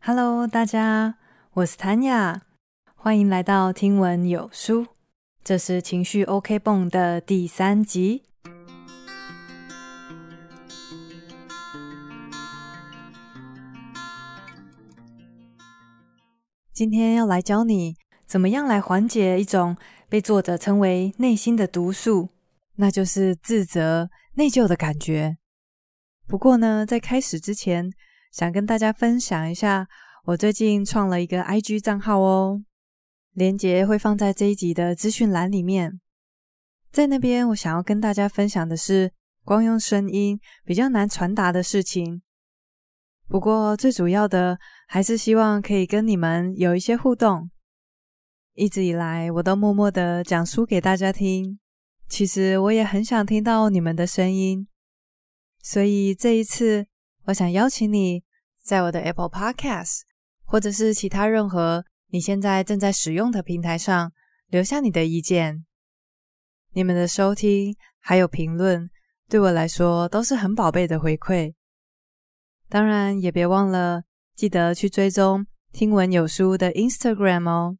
Hello，大家，我是谭雅，欢迎来到听闻有书。这是情绪 OK 绷的第三集。今天要来教你怎么样来缓解一种被作者称为内心的毒素，那就是自责、内疚的感觉。不过呢，在开始之前，想跟大家分享一下，我最近创了一个 IG 账号哦，链接会放在这一集的资讯栏里面。在那边，我想要跟大家分享的是，光用声音比较难传达的事情。不过最主要的，还是希望可以跟你们有一些互动。一直以来，我都默默的讲书给大家听，其实我也很想听到你们的声音。所以这一次，我想邀请你，在我的 Apple Podcast，或者是其他任何你现在正在使用的平台上，留下你的意见。你们的收听还有评论，对我来说都是很宝贝的回馈。当然，也别忘了记得去追踪听闻有书的 Instagram 哦。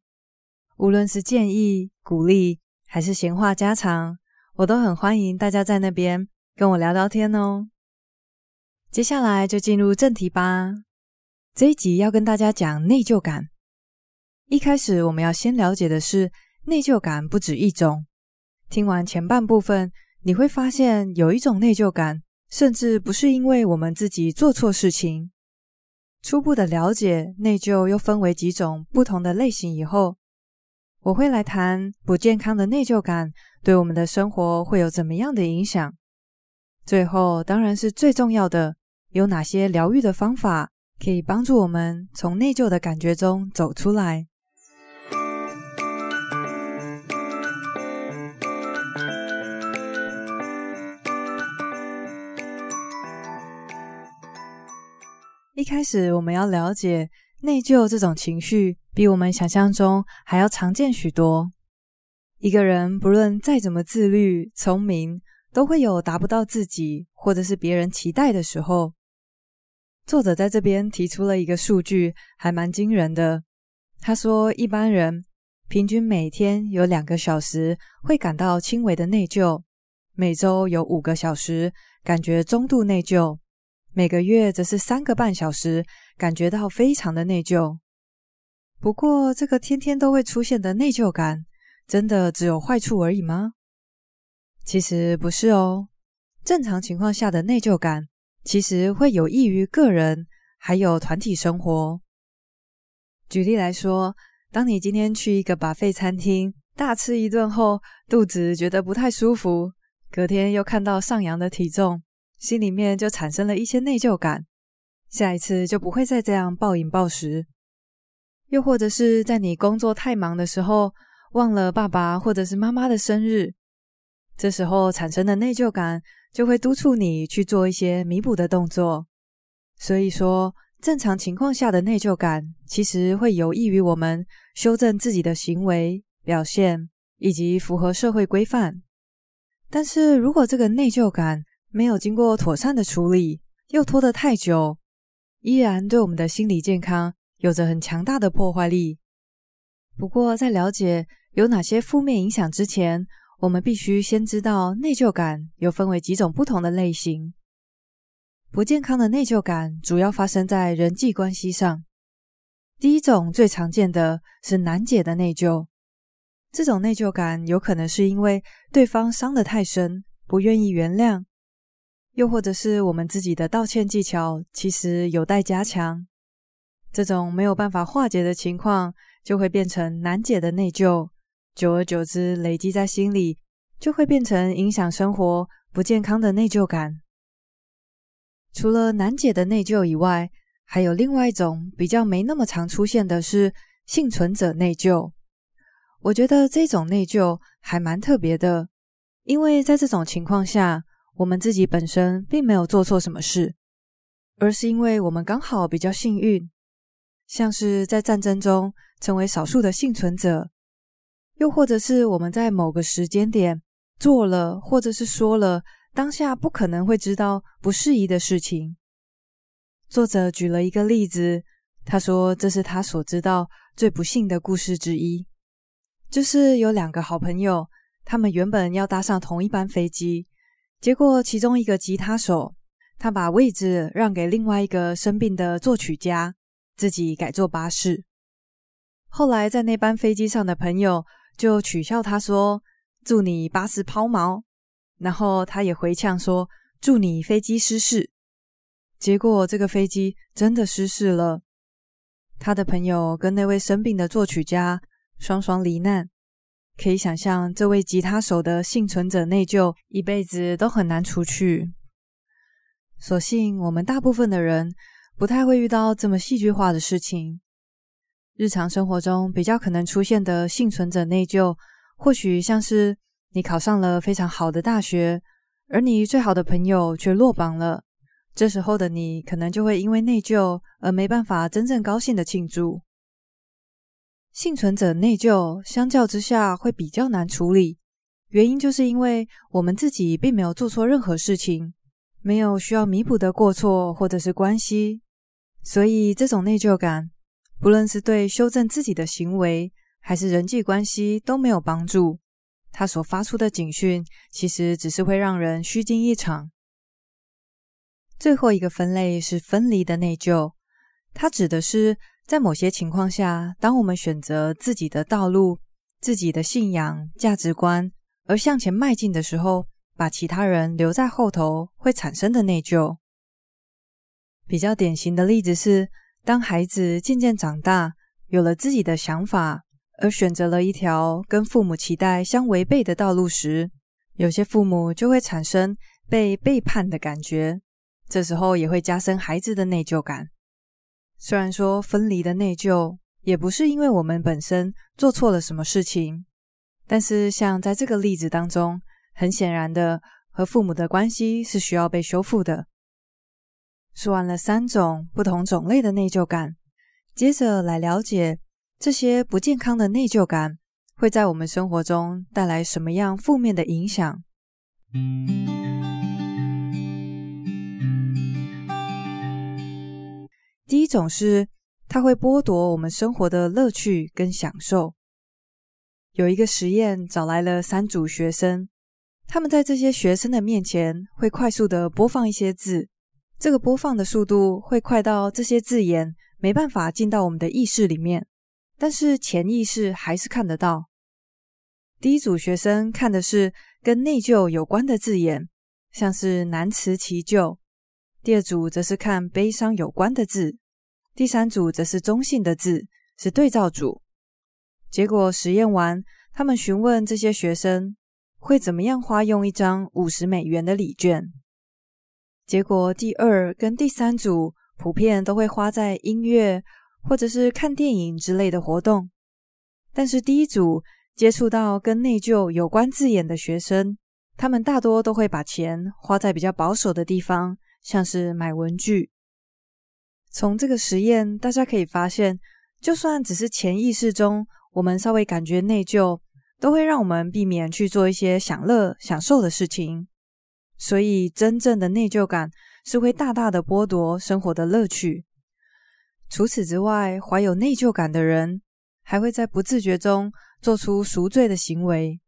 无论是建议、鼓励，还是闲话家常，我都很欢迎大家在那边跟我聊聊天哦。接下来就进入正题吧。这一集要跟大家讲内疚感。一开始我们要先了解的是，内疚感不止一种。听完前半部分，你会发现有一种内疚感，甚至不是因为我们自己做错事情。初步的了解内疚又分为几种不同的类型以后，我会来谈不健康的内疚感对我们的生活会有怎么样的影响。最后，当然是最重要的。有哪些疗愈的方法可以帮助我们从内疚的感觉中走出来？一开始，我们要了解内疚这种情绪比我们想象中还要常见许多。一个人不论再怎么自律、聪明，都会有达不到自己或者是别人期待的时候。作者在这边提出了一个数据，还蛮惊人的。他说，一般人平均每天有两个小时会感到轻微的内疚，每周有五个小时感觉中度内疚，每个月则是三个半小时感觉到非常的内疚。不过，这个天天都会出现的内疚感，真的只有坏处而已吗？其实不是哦。正常情况下的内疚感，其实会有益于个人，还有团体生活。举例来说，当你今天去一个把费餐厅，大吃一顿后，肚子觉得不太舒服，隔天又看到上扬的体重，心里面就产生了一些内疚感。下一次就不会再这样暴饮暴食。又或者是在你工作太忙的时候，忘了爸爸或者是妈妈的生日，这时候产生的内疚感。就会督促你去做一些弥补的动作。所以说，正常情况下的内疚感其实会有益于我们修正自己的行为表现，以及符合社会规范。但是如果这个内疚感没有经过妥善的处理，又拖得太久，依然对我们的心理健康有着很强大的破坏力。不过，在了解有哪些负面影响之前，我们必须先知道内疚感又分为几种不同的类型。不健康的内疚感主要发生在人际关系上。第一种最常见的是难解的内疚，这种内疚感有可能是因为对方伤得太深，不愿意原谅，又或者是我们自己的道歉技巧其实有待加强。这种没有办法化解的情况，就会变成难解的内疚。久而久之，累积在心里，就会变成影响生活不健康的内疚感。除了难解的内疚以外，还有另外一种比较没那么常出现的是幸存者内疚。我觉得这种内疚还蛮特别的，因为在这种情况下，我们自己本身并没有做错什么事，而是因为我们刚好比较幸运，像是在战争中成为少数的幸存者。又或者是我们在某个时间点做了，或者是说了当下不可能会知道不适宜的事情。作者举了一个例子，他说这是他所知道最不幸的故事之一，就是有两个好朋友，他们原本要搭上同一班飞机，结果其中一个吉他手，他把位置让给另外一个生病的作曲家，自己改坐巴士。后来在那班飞机上的朋友就取笑他说：“祝你巴士抛锚。”然后他也回呛说：“祝你飞机失事。”结果这个飞机真的失事了，他的朋友跟那位生病的作曲家双双罹难。可以想象，这位吉他手的幸存者内疚一辈子都很难除去。所幸我们大部分的人不太会遇到这么戏剧化的事情。日常生活中比较可能出现的幸存者内疚，或许像是你考上了非常好的大学，而你最好的朋友却落榜了。这时候的你可能就会因为内疚而没办法真正高兴的庆祝。幸存者内疚相较之下会比较难处理，原因就是因为我们自己并没有做错任何事情，没有需要弥补的过错或者是关系，所以这种内疚感。不论是对修正自己的行为，还是人际关系都没有帮助。他所发出的警讯，其实只是会让人虚惊一场。最后一个分类是分离的内疚，它指的是在某些情况下，当我们选择自己的道路、自己的信仰、价值观而向前迈进的时候，把其他人留在后头会产生的内疚。比较典型的例子是，当孩子渐渐长大，有了自己的想法，而选择了一条跟父母期待相违背的道路时，有些父母就会产生被背叛的感觉。这时候也会加深孩子的内疚感。虽然说分离的内疚也不是因为我们本身做错了什么事情，但是像在这个例子当中，很显然的，和父母的关系是需要被修复的。说完了三种不同种类的内疚感，接着来了解这些不健康的内疚感会在我们生活中带来什么样负面的影响。第一种是，它会剥夺我们生活的乐趣跟享受。有一个实验找来了三组学生，他们在这些学生的面前会快速的播放一些字。这个播放的速度会快到这些字眼没办法进到我们的意识里面，但是潜意识还是看得到。第一组学生看的是跟内疚有关的字眼，像是难辞其咎；第二组则是看悲伤有关的字；第三组则是中性的字，是对照组。结果实验完，他们询问这些学生会怎么样花用一张五十美元的礼券。结果，第二跟第三组普遍都会花在音乐或者是看电影之类的活动，但是第一组接触到跟内疚有关字眼的学生，他们大多都会把钱花在比较保守的地方，像是买文具。从这个实验，大家可以发现，就算只是潜意识中我们稍微感觉内疚，都会让我们避免去做一些享乐、享受的事情。所以，真正的内疚感是会大大的剥夺生活的乐趣。除此之外，怀有内疚感的人还会在不自觉中做出赎罪的行为。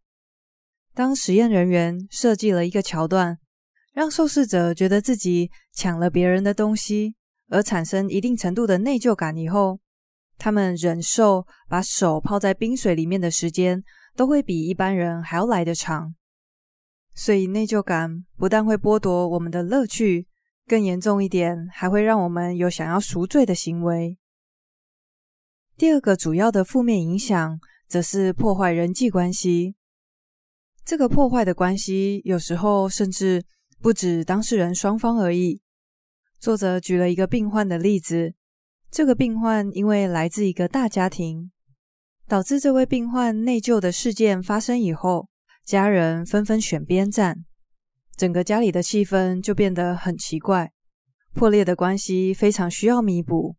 当实验人员设计了一个桥段，让受试者觉得自己抢了别人的东西，而产生一定程度的内疚感以后，他们忍受把手泡在冰水里面的时间，都会比一般人还要来得长。所以，内疚感不但会剥夺我们的乐趣，更严重一点，还会让我们有想要赎罪的行为。第二个主要的负面影响，则是破坏人际关系。这个破坏的关系，有时候甚至不止当事人双方而已。作者举了一个病患的例子，这个病患因为来自一个大家庭，导致这位病患内疚的事件发生以后。家人纷纷选边站，整个家里的气氛就变得很奇怪，破裂的关系非常需要弥补。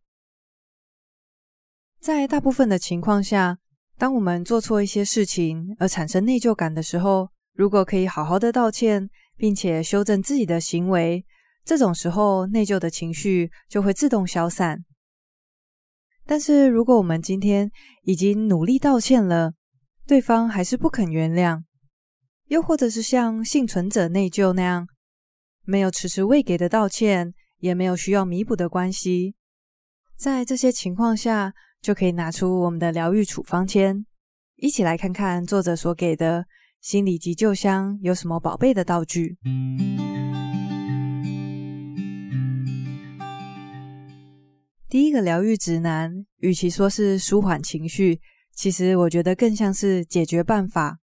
在大部分的情况下，当我们做错一些事情而产生内疚感的时候，如果可以好好的道歉，并且修正自己的行为，这种时候内疚的情绪就会自动消散。但是如果我们今天已经努力道歉了，对方还是不肯原谅，又或者是像幸存者内疚那样，没有迟迟未给的道歉，也没有需要弥补的关系，在这些情况下，就可以拿出我们的疗愈处方签，一起来看看作者所给的心理急救箱有什么宝贝的道具。第一个疗愈指南，与其说是舒缓情绪，其实我觉得更像是解决办法。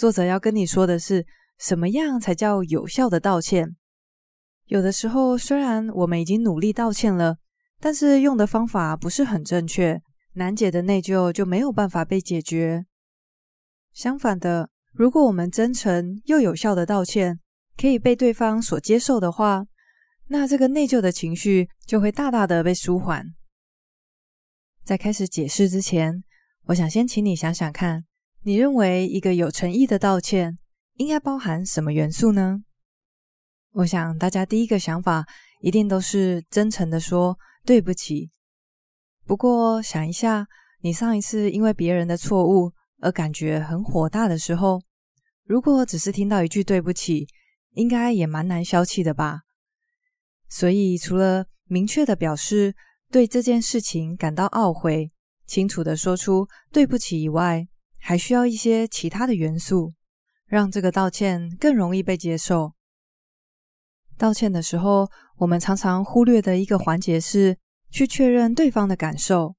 作者要跟你说的是，什么样才叫有效的道歉？有的时候，虽然我们已经努力道歉了，但是用的方法不是很正确，难解的内疚就没有办法被解决。相反的，如果我们真诚又有效的道歉，可以被对方所接受的话，那这个内疚的情绪就会大大的被舒缓。在开始解释之前，我想先请你想想看，你认为一个有诚意的道歉应该包含什么元素呢？我想大家第一个想法一定都是真诚的说对不起。不过想一下，你上一次因为别人的错误而感觉很火大的时候，如果只是听到一句对不起，应该也蛮难消气的吧？所以，除了明确的表示对这件事情感到懊悔，清楚的说出对不起以外，还需要一些其他的元素，让这个道歉更容易被接受。道歉的时候，我们常常忽略的一个环节是去确认对方的感受。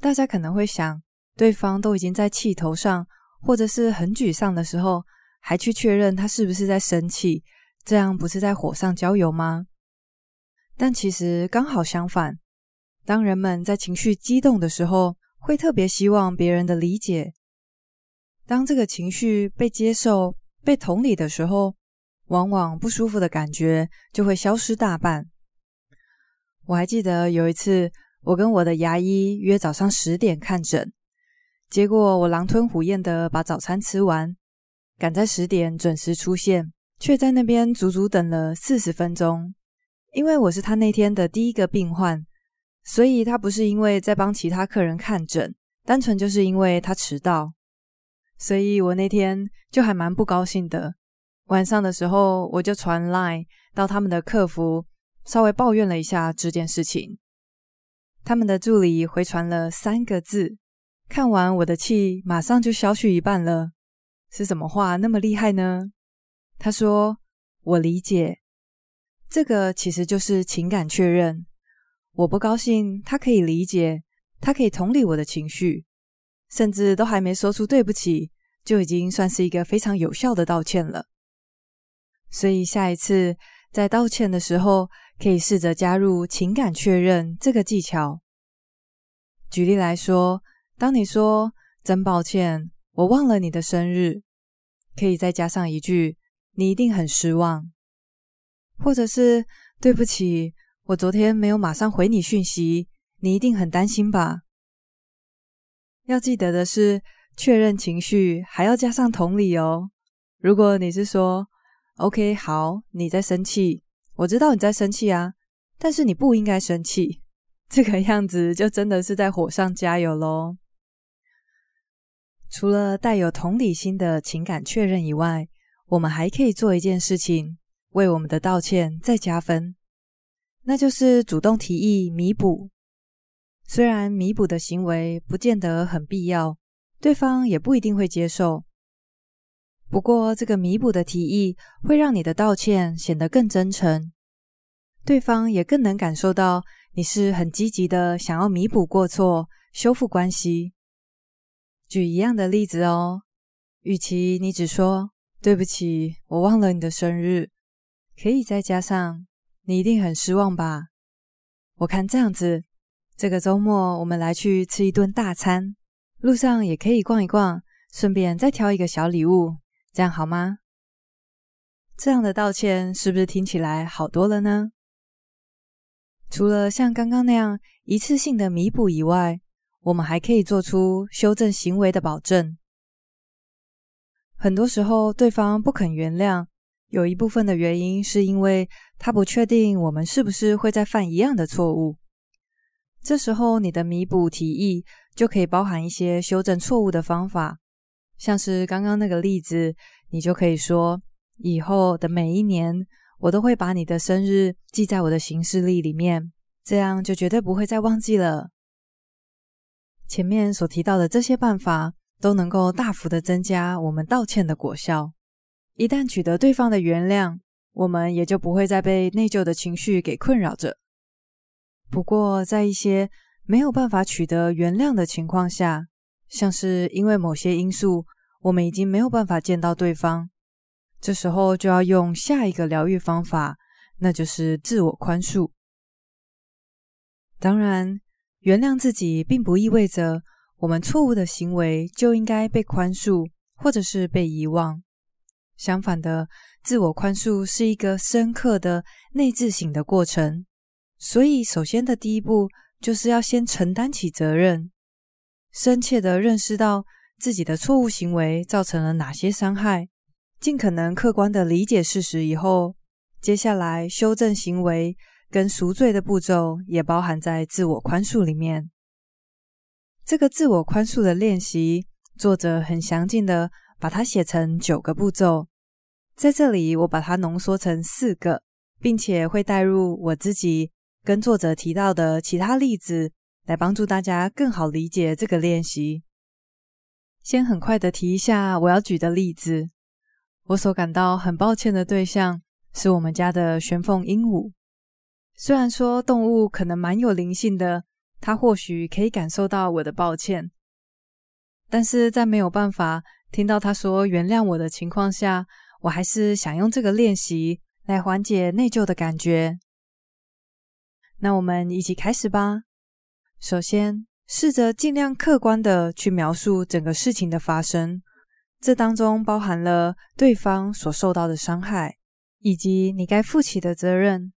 大家可能会想，对方都已经在气头上，或者是很沮丧的时候，还去确认他是不是在生气，这样不是在火上浇油吗？但其实刚好相反，当人们在情绪激动的时候，会特别希望别人的理解。当这个情绪被接受、被同理的时候，往往不舒服的感觉就会消失大半。我还记得有一次，我跟我的牙医约早上十点看诊，结果我狼吞虎咽的把早餐吃完，赶在十点准时出现，却在那边足足等了四十分钟。因为我是他那天的第一个病患，所以他不是因为在帮其他客人看诊，单纯就是因为他迟到，所以我那天就还蛮不高兴的。晚上的时候，我就传 Line 到他们的客服，稍微抱怨了一下这件事情。他们的助理回传了三个字，看完我的气马上就消去一半了。是什么话那么厉害呢？他说：“我理解。”这个其实就是情感确认。我不高兴，他可以理解，他可以同理我的情绪，甚至都还没说出对不起，就已经算是一个非常有效的道歉了。所以下一次在道歉的时候，可以试着加入情感确认这个技巧。举例来说，当你说“真抱歉，我忘了你的生日”，可以再加上一句“你一定很失望”。或者是对不起，我昨天没有马上回你讯息，你一定很担心吧？要记得的是，确认情绪还要加上同理哦。如果你是说 “OK，好，你在生气，我知道你在生气啊，但是你不应该生气”，这个样子就真的是在火上加油喽。除了带有同理心的情感确认以外，我们还可以做一件事情。为我们的道歉再加分，那就是主动提议弥补。虽然弥补的行为不见得很必要，对方也不一定会接受。不过，这个弥补的提议会让你的道歉显得更真诚，对方也更能感受到你是很积极的想要弥补过错、修复关系。举一样的例子哦，与其你只说对不起，我忘了你的生日。可以再加上，你一定很失望吧？我看这样子，这个周末我们来去吃一顿大餐，路上也可以逛一逛，顺便再挑一个小礼物，这样好吗？这样的道歉是不是听起来好多了呢？除了像刚刚那样一次性的弥补以外，我们还可以做出修正行为的保证。很多时候，对方不肯原谅。有一部分的原因是因为他不确定我们是不是会再犯一样的错误。这时候你的弥补提议就可以包含一些修正错误的方法，像是刚刚那个例子，你就可以说：以后的每一年，我都会把你的生日记在我的行事历里面，这样就绝对不会再忘记了。前面所提到的这些办法，都能够大幅的增加我们道歉的果效。一旦取得对方的原谅，我们也就不会再被内疚的情绪给困扰着。不过，在一些没有办法取得原谅的情况下，像是因为某些因素，我们已经没有办法见到对方，这时候就要用下一个疗愈方法，那就是自我宽恕。当然，原谅自己并不意味着我们错误的行为就应该被宽恕，或者是被遗忘。相反的，自我宽恕是一个深刻的内自省的过程。所以，首先的第一步就是要先承担起责任，深切的认识到自己的错误行为造成了哪些伤害，尽可能客观的理解事实以后，接下来修正行为跟赎罪的步骤也包含在自我宽恕里面。这个自我宽恕的练习，作者很详尽的把它写成九个步骤，在这里我把它浓缩成四个，并且会带入我自己。跟作者提到的其他例子，来帮助大家更好理解这个练习。先很快的提一下我要举的例子。我所感到很抱歉的对象是我们家的玄凤鹦鹉。虽然说动物可能蛮有灵性的，它或许可以感受到我的抱歉，但是在没有办法听到它说原谅我的情况下，我还是想用这个练习来缓解内疚的感觉。那我们一起开始吧。首先，试着尽量客观的去描述整个事情的发生，这当中包含了对方所受到的伤害，以及你该负起的责任。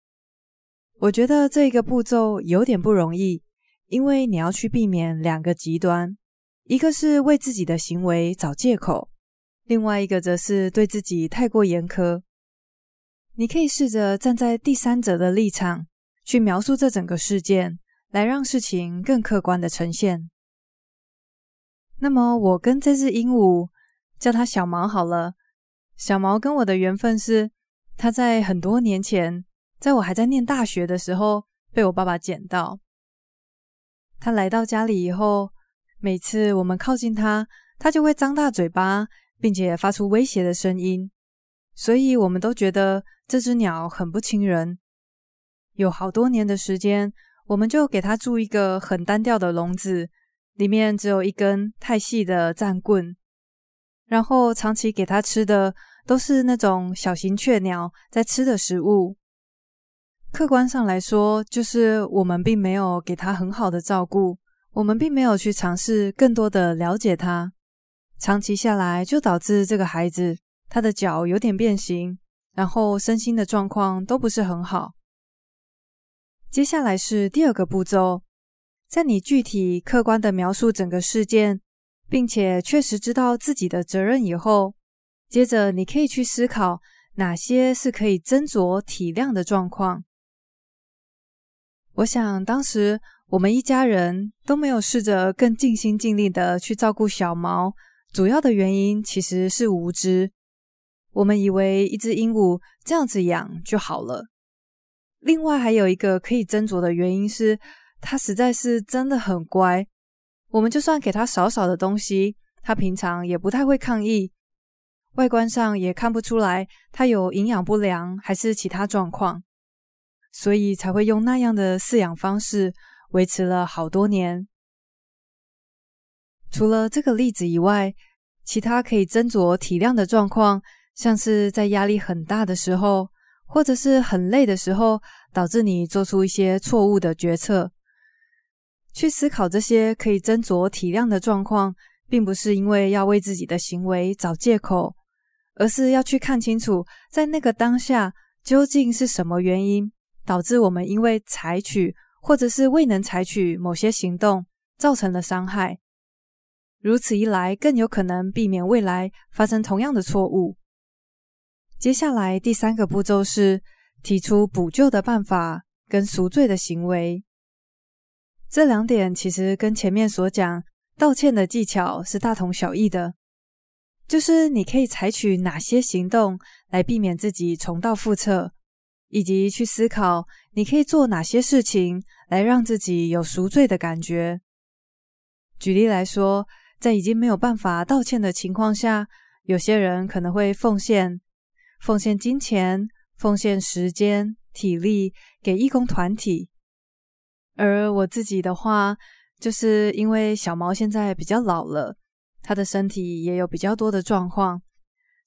我觉得这个步骤有点不容易，因为你要去避免两个极端，一个是为自己的行为找借口，另外一个则是对自己太过严苛。你可以试着站在第三者的立场。去描述这整个事件，来让事情更客观的呈现。那么，我跟这只鹦鹉叫它小毛好了。小毛跟我的缘分是，它在很多年前，在我还在念大学的时候，被我爸爸捡到。它来到家里以后，每次我们靠近它，它就会张大嘴巴，并且发出威胁的声音，所以我们都觉得这只鸟很不亲人。有好多年的时间，我们就给它住一个很单调的笼子，里面只有一根太细的战棍，然后长期给它吃的都是那种小型雀鸟在吃的食物。客观上来说，就是我们并没有给它很好的照顾，我们并没有去尝试更多的了解它。长期下来，就导致这个孩子他的脚有点变形，然后身心的状况都不是很好。接下来是第二个步骤，在你具体客观的描述整个事件，并且确实知道自己的责任以后，接着你可以去思考哪些是可以斟酌体谅的状况。我想当时我们一家人都没有试着更尽心尽力的去照顾小毛，主要的原因其实是无知。我们以为一只鹦鹉这样子养就好了。另外还有一个可以斟酌的原因是，它实在是真的很乖。我们就算给它少少的东西，它平常也不太会抗议。外观上也看不出来它有营养不良还是其他状况，所以才会用那样的饲养方式维持了好多年。除了这个例子以外，其他可以斟酌体谅的状况，像是在压力很大的时候。或者是很累的时候，导致你做出一些错误的决策。去思考这些可以斟酌体谅的状况，并不是因为要为自己的行为找借口，而是要去看清楚，在那个当下究竟是什么原因导致我们因为采取或者是未能采取某些行动，造成了伤害。如此一来，更有可能避免未来发生同样的错误。接下来第三个步骤是提出补救的办法跟赎罪的行为。这两点其实跟前面所讲道歉的技巧是大同小异的，就是你可以采取哪些行动来避免自己重蹈覆辙，以及去思考你可以做哪些事情来让自己有赎罪的感觉。举例来说，在已经没有办法道歉的情况下，有些人可能会奉献、奉献金钱、奉献时间、体力给义工团体。而我自己的话，就是因为小毛现在比较老了，他的身体也有比较多的状况。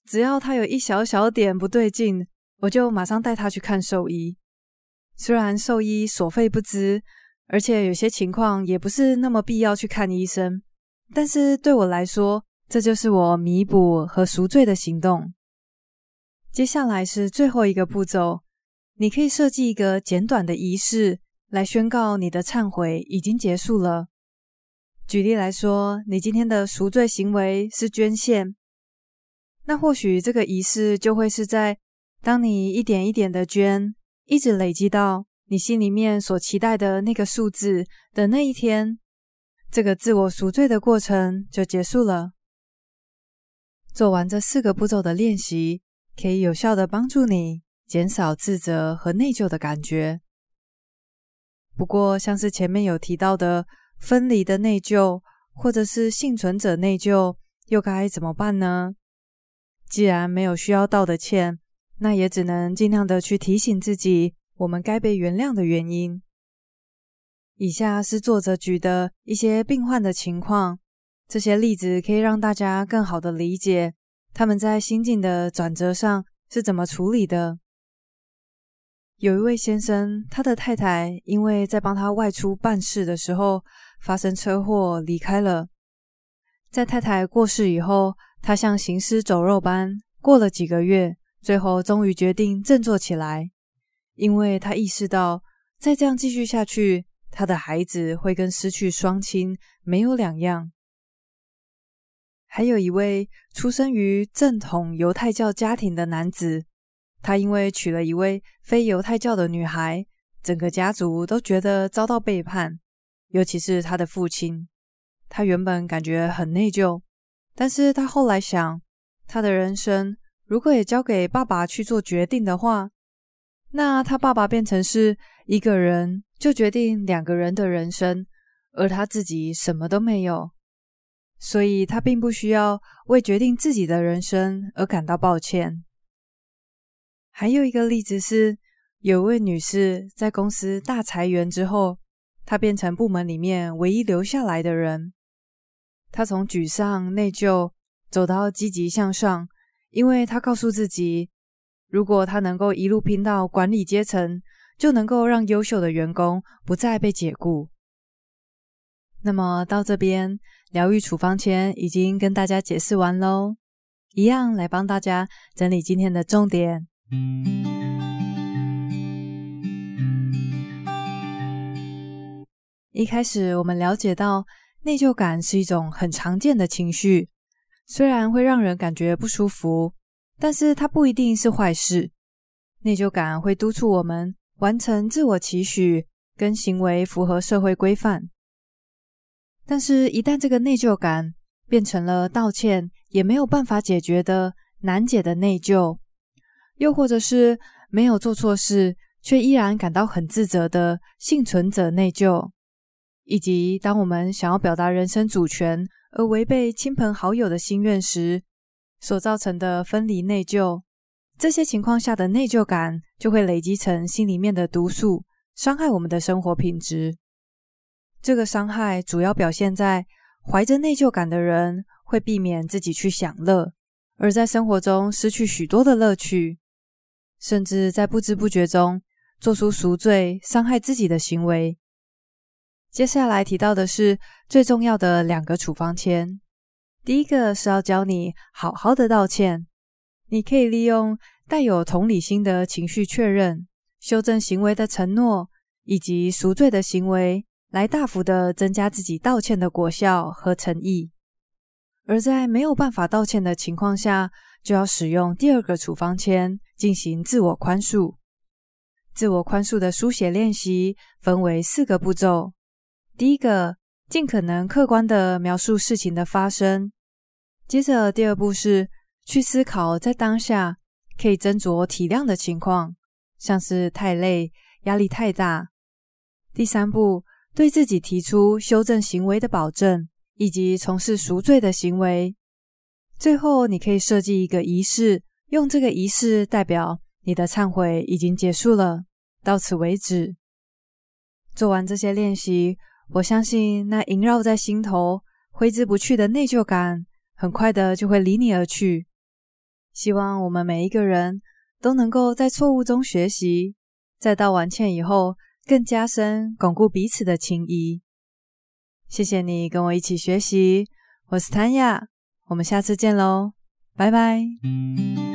只要他有一小小点不对劲，我就马上带他去看兽医。虽然兽医所费不貲，而且有些情况也不是那么必要去看医生，但是对我来说，这就是我弥补和赎罪的行动。接下来是最后一个步骤，你可以设计一个简短的仪式。来宣告你的忏悔已经结束了。举例来说，你今天的赎罪行为是捐献，那或许这个仪式就会是在当你一点一点的捐，一直累积到你心里面所期待的那个数字的那一天，这个自我赎罪的过程就结束了。做完这四个步骤的练习，可以有效的帮助你减少自责和内疚的感觉。不过，像是前面有提到的分离的内疚，或者是幸存者内疚，又该怎么办呢？既然没有需要道的歉，那也只能尽量的去提醒自己，我们该被原谅的原因。以下是作者举的一些病患的情况，这些例子可以让大家更好的理解他们在心境的转折上是怎么处理的。有一位先生，他的太太因为在帮他外出办事的时候发生车祸离开了。在太太过世以后，他像行尸走肉般过了几个月，最后终于决定振作起来，因为他意识到再这样继续下去，他的孩子会跟失去双亲没有两样。还有一位出生于正统犹太教家庭的男子。他因为娶了一位非犹太教的女孩，整个家族都觉得遭到背叛，尤其是他的父亲。他原本感觉很内疚，但是他后来想，他的人生如果也交给爸爸去做决定的话，那他爸爸变成是一个人就决定两个人的人生，而他自己什么都没有，所以他并不需要为决定自己的人生而感到抱歉。还有一个例子是，有位女士在公司大裁员之后，她变成部门里面唯一留下来的人。她从沮丧、内疚走到积极向上，因为她告诉自己，如果她能够一路拼到管理阶层，就能够让优秀的员工不再被解雇。那么到这边，疗愈处方前已经跟大家解释完喽，一样来帮大家整理今天的重点。一开始，我们了解到内疚感是一种很常见的情绪，虽然会让人感觉不舒服，但是它不一定是坏事。内疚感会督促我们完成自我期许跟行为符合社会规范，但是，一旦这个内疚感变成了道歉也没有办法解决的难解的内疚。又或者是没有做错事，却依然感到很自责的幸存者内疚，以及当我们想要表达人生主权而违背亲朋好友的心愿时，所造成的分离内疚，这些情况下的内疚感就会累积成心里面的毒素，伤害我们的生活品质。这个伤害主要表现在怀着内疚感的人会避免自己去享乐，而在生活中失去许多的乐趣。甚至在不知不觉中做出赎罪、伤害自己的行为。接下来提到的是最重要的两个处方签。第一个是要教你好好的道歉，你可以利用带有同理心的情绪确认、修正行为的承诺以及赎罪的行为，来大幅的增加自己道歉的果效和诚意。而在没有办法道歉的情况下，就要使用第二个处方签进行自我宽恕。自我宽恕的书写练习分为四个步骤。第一个，尽可能客观的描述事情的发生。接着，第二步是去思考在当下可以斟酌体谅的情况，像是太累、压力太大。第三步，对自己提出修正行为的保证，以及从事赎罪的行为。最后，你可以设计一个仪式，用这个仪式代表你的忏悔已经结束了，到此为止。做完这些练习，我相信那萦绕在心头、挥之不去的内疚感，很快的就会离你而去。希望我们每一个人都能够在错误中学习，在道完歉以后，更加深巩固彼此的情谊。谢谢你跟我一起学习，我是谭雅，我们下次见喽，拜拜。